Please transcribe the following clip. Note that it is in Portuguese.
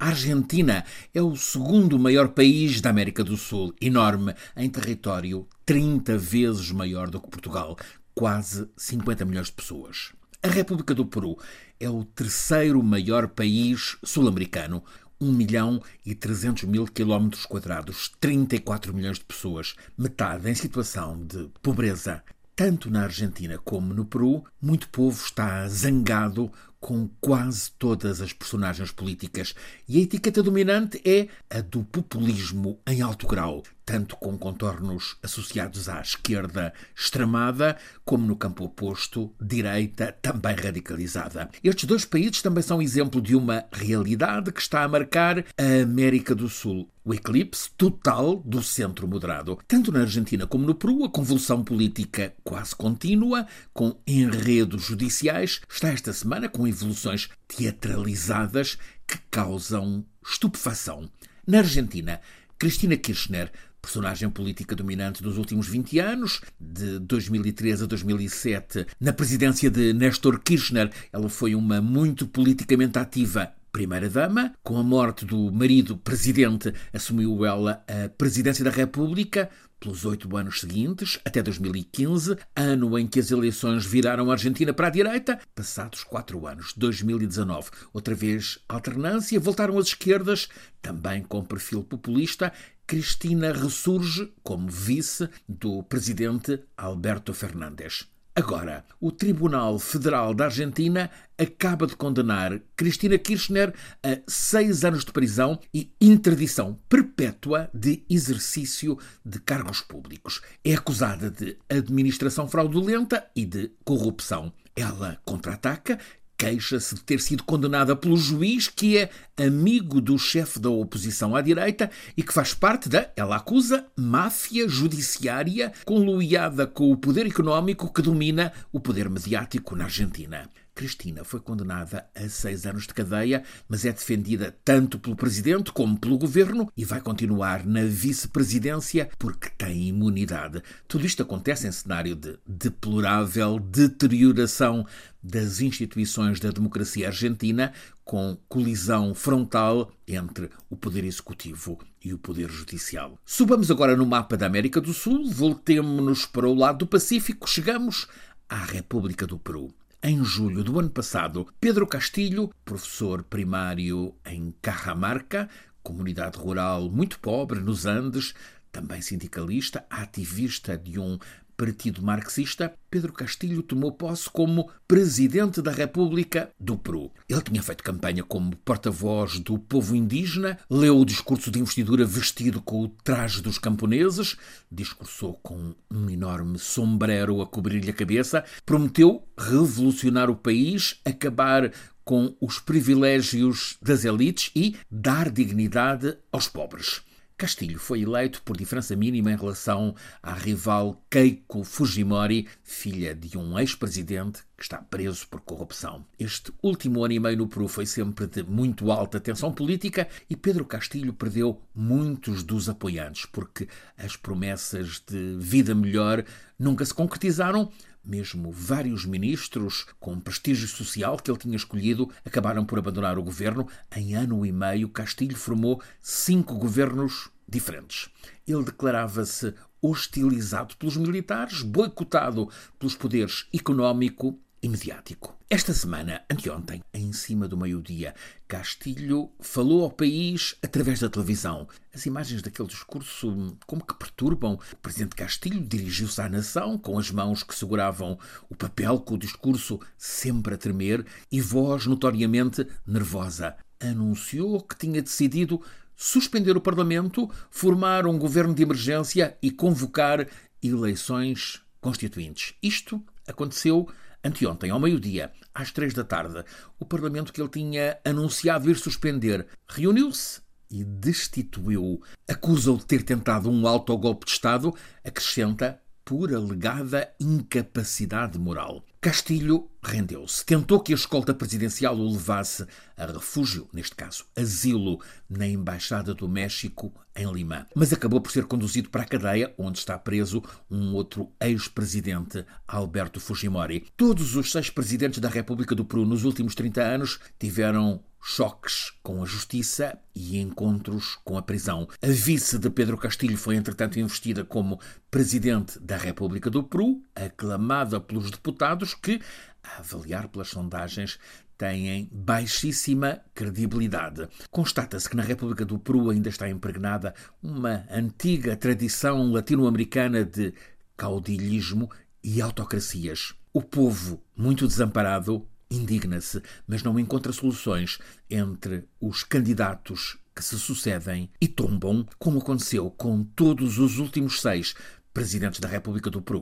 A Argentina é o segundo maior país da América do Sul, enorme em território, 30 vezes maior do que Portugal, quase 50 milhões de pessoas. A República do Peru é o terceiro maior país sul-americano, 1 milhão e 300 mil quilómetros quadrados, 34 milhões de pessoas, metade em situação de pobreza. Tanto na Argentina como no Peru, muito povo está zangado com quase todas as personagens políticas. E a etiqueta dominante é a do populismo em alto grau tanto com contornos associados à esquerda extremada, como no campo oposto, direita também radicalizada. Estes dois países também são exemplo de uma realidade que está a marcar a América do Sul. O eclipse total do centro moderado. Tanto na Argentina como no Peru, a convulsão política quase contínua, com enredos judiciais, está esta semana com evoluções teatralizadas que causam estupefação. Na Argentina, Cristina Kirchner personagem política dominante dos últimos 20 anos, de 2003 a 2007, na presidência de Néstor Kirchner. Ela foi uma muito politicamente ativa primeira-dama. Com a morte do marido presidente, assumiu ela a presidência da República pelos oito anos seguintes, até 2015, ano em que as eleições viraram a Argentina para a direita. Passados quatro anos, 2019, outra vez alternância, voltaram as esquerdas, também com perfil populista, Cristina ressurge como vice do presidente Alberto Fernandes. Agora, o Tribunal Federal da Argentina acaba de condenar Cristina Kirchner a seis anos de prisão e interdição perpétua de exercício de cargos públicos. É acusada de administração fraudulenta e de corrupção. Ela contra-ataca queixa-se de ter sido condenada pelo juiz que é amigo do chefe da oposição à direita e que faz parte da, ela acusa, máfia judiciária conluiada com o poder económico que domina o poder mediático na Argentina. Cristina foi condenada a seis anos de cadeia, mas é defendida tanto pelo presidente como pelo governo e vai continuar na vice-presidência porque tem imunidade. Tudo isto acontece em cenário de deplorável deterioração das instituições da democracia argentina, com colisão frontal entre o poder executivo e o poder judicial. Subamos agora no mapa da América do Sul, voltemos-nos para o lado do Pacífico, chegamos à República do Peru. Em julho do ano passado, Pedro Castilho, professor primário em Cajamarca, comunidade rural muito pobre nos Andes, também sindicalista, ativista de um Partido Marxista, Pedro Castilho tomou posse como Presidente da República do Peru. Ele tinha feito campanha como porta-voz do povo indígena, leu o discurso de investidura vestido com o traje dos camponeses, discursou com um enorme sombrero a cobrir-lhe a cabeça, prometeu revolucionar o país, acabar com os privilégios das elites e dar dignidade aos pobres. Castilho foi eleito por diferença mínima em relação à rival Keiko Fujimori, filha de um ex-presidente que está preso por corrupção. Este último ano e meio no Peru foi sempre de muito alta tensão política e Pedro Castilho perdeu muitos dos apoiantes, porque as promessas de vida melhor nunca se concretizaram. Mesmo vários ministros com prestígio social que ele tinha escolhido acabaram por abandonar o governo. Em ano e meio, Castilho formou cinco governos diferentes. Ele declarava-se hostilizado pelos militares, boicotado pelos poderes económico e mediático. Esta semana, anteontem, em cima do meio-dia, Castilho falou ao país através da televisão. As imagens daquele discurso como que perturbam. O presidente Castilho dirigiu-se à nação com as mãos que seguravam o papel com o discurso sempre a tremer e voz notoriamente nervosa. Anunciou que tinha decidido suspender o Parlamento, formar um governo de emergência e convocar eleições constituintes. Isto aconteceu anteontem, ao meio-dia, às três da tarde. O Parlamento que ele tinha anunciado ir suspender reuniu-se e destituiu. Acusa-o de ter tentado um autogolpe de Estado, acrescenta por alegada incapacidade moral. Castilho rendeu-se. Tentou que a escolta presidencial o levasse a refúgio, neste caso, asilo, na Embaixada do México, em Lima. Mas acabou por ser conduzido para a cadeia, onde está preso um outro ex-presidente, Alberto Fujimori. Todos os seis presidentes da República do Peru nos últimos 30 anos tiveram choques com a justiça e encontros com a prisão. A vice de Pedro Castilho foi, entretanto, investida como presidente da República do Peru, aclamada pelos deputados que, a avaliar pelas sondagens, têm baixíssima credibilidade. Constata-se que na República do Peru ainda está impregnada uma antiga tradição latino-americana de caudilhismo e autocracias. O povo, muito desamparado, indigna-se, mas não encontra soluções entre os candidatos que se sucedem e tombam, como aconteceu com todos os últimos seis presidentes da República do Peru.